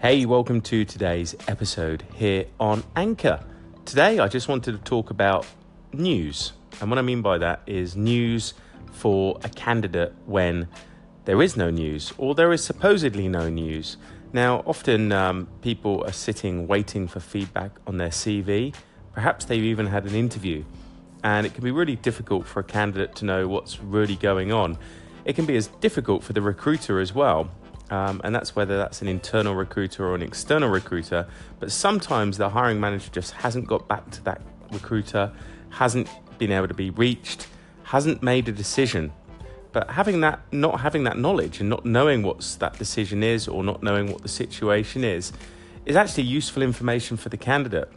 Hey, welcome to today's episode here on Anchor. Today, I just wanted to talk about news. And what I mean by that is news for a candidate when there is no news or there is supposedly no news. Now, often um, people are sitting waiting for feedback on their CV. Perhaps they've even had an interview. And it can be really difficult for a candidate to know what's really going on. It can be as difficult for the recruiter as well um, and that's whether that's an internal recruiter or an external recruiter. But sometimes the hiring manager just hasn't got back to that recruiter, hasn't been able to be reached, hasn't made a decision. But having that, not having that knowledge and not knowing what that decision is or not knowing what the situation is, is actually useful information for the candidate.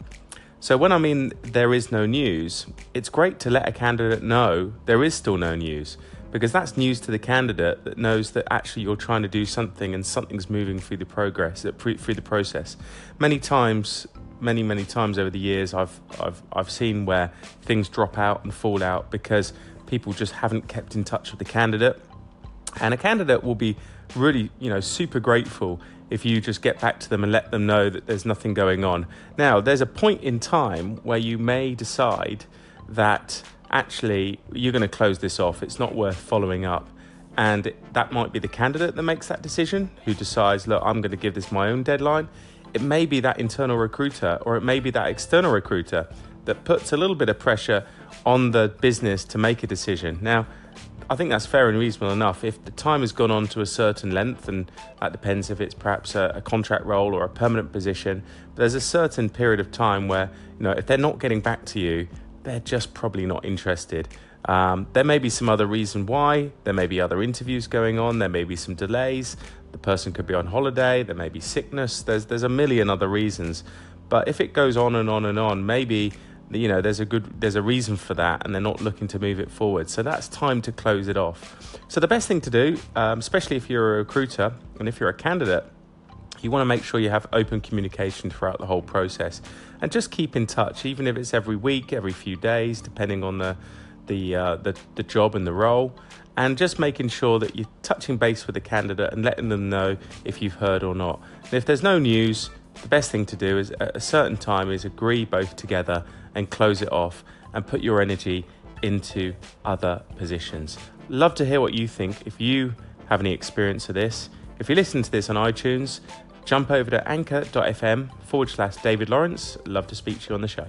So when I mean there is no news, it's great to let a candidate know there is still no news because that's news to the candidate that knows that actually you're trying to do something and something's moving through the progress through the process. Many times, many many times over the years, I've I've I've seen where things drop out and fall out because people just haven't kept in touch with the candidate, and a candidate will be really you know super grateful if you just get back to them and let them know that there's nothing going on. Now, there's a point in time where you may decide that actually you're going to close this off. It's not worth following up. And that might be the candidate that makes that decision, who decides, look, I'm going to give this my own deadline. It may be that internal recruiter or it may be that external recruiter that puts a little bit of pressure on the business to make a decision. Now, I think that's fair and reasonable enough. If the time has gone on to a certain length, and that depends if it's perhaps a, a, contract role or a permanent position, but there's a certain period of time where, you know, if they're not getting back to you, they're just probably not interested. Um, there may be some other reason why. There may be other interviews going on. There may be some delays. The person could be on holiday. There may be sickness. There's there's a million other reasons. But if it goes on and on and on, maybe you know there's a good there's a reason for that, and they're not looking to move it forward. So that's time to close it off. So the best thing to do, um, especially if you're a recruiter and if you're a candidate, you want to make sure you have open communication throughout the whole process and just keep in touch, even if it's every week, every few days, depending on the the uh, the, the job and the role, and just making sure that you're touching base with the candidate and letting them know if you've heard or not. And if there's no news, the best thing to do is at a certain time is agree both together and close it off and put your energy into other positions. Love to hear what you think. If you have any experience of this, if you listen to this on iTunes, jump over to anchor.fm forward slash David Lawrence. Love to speak to you on the show.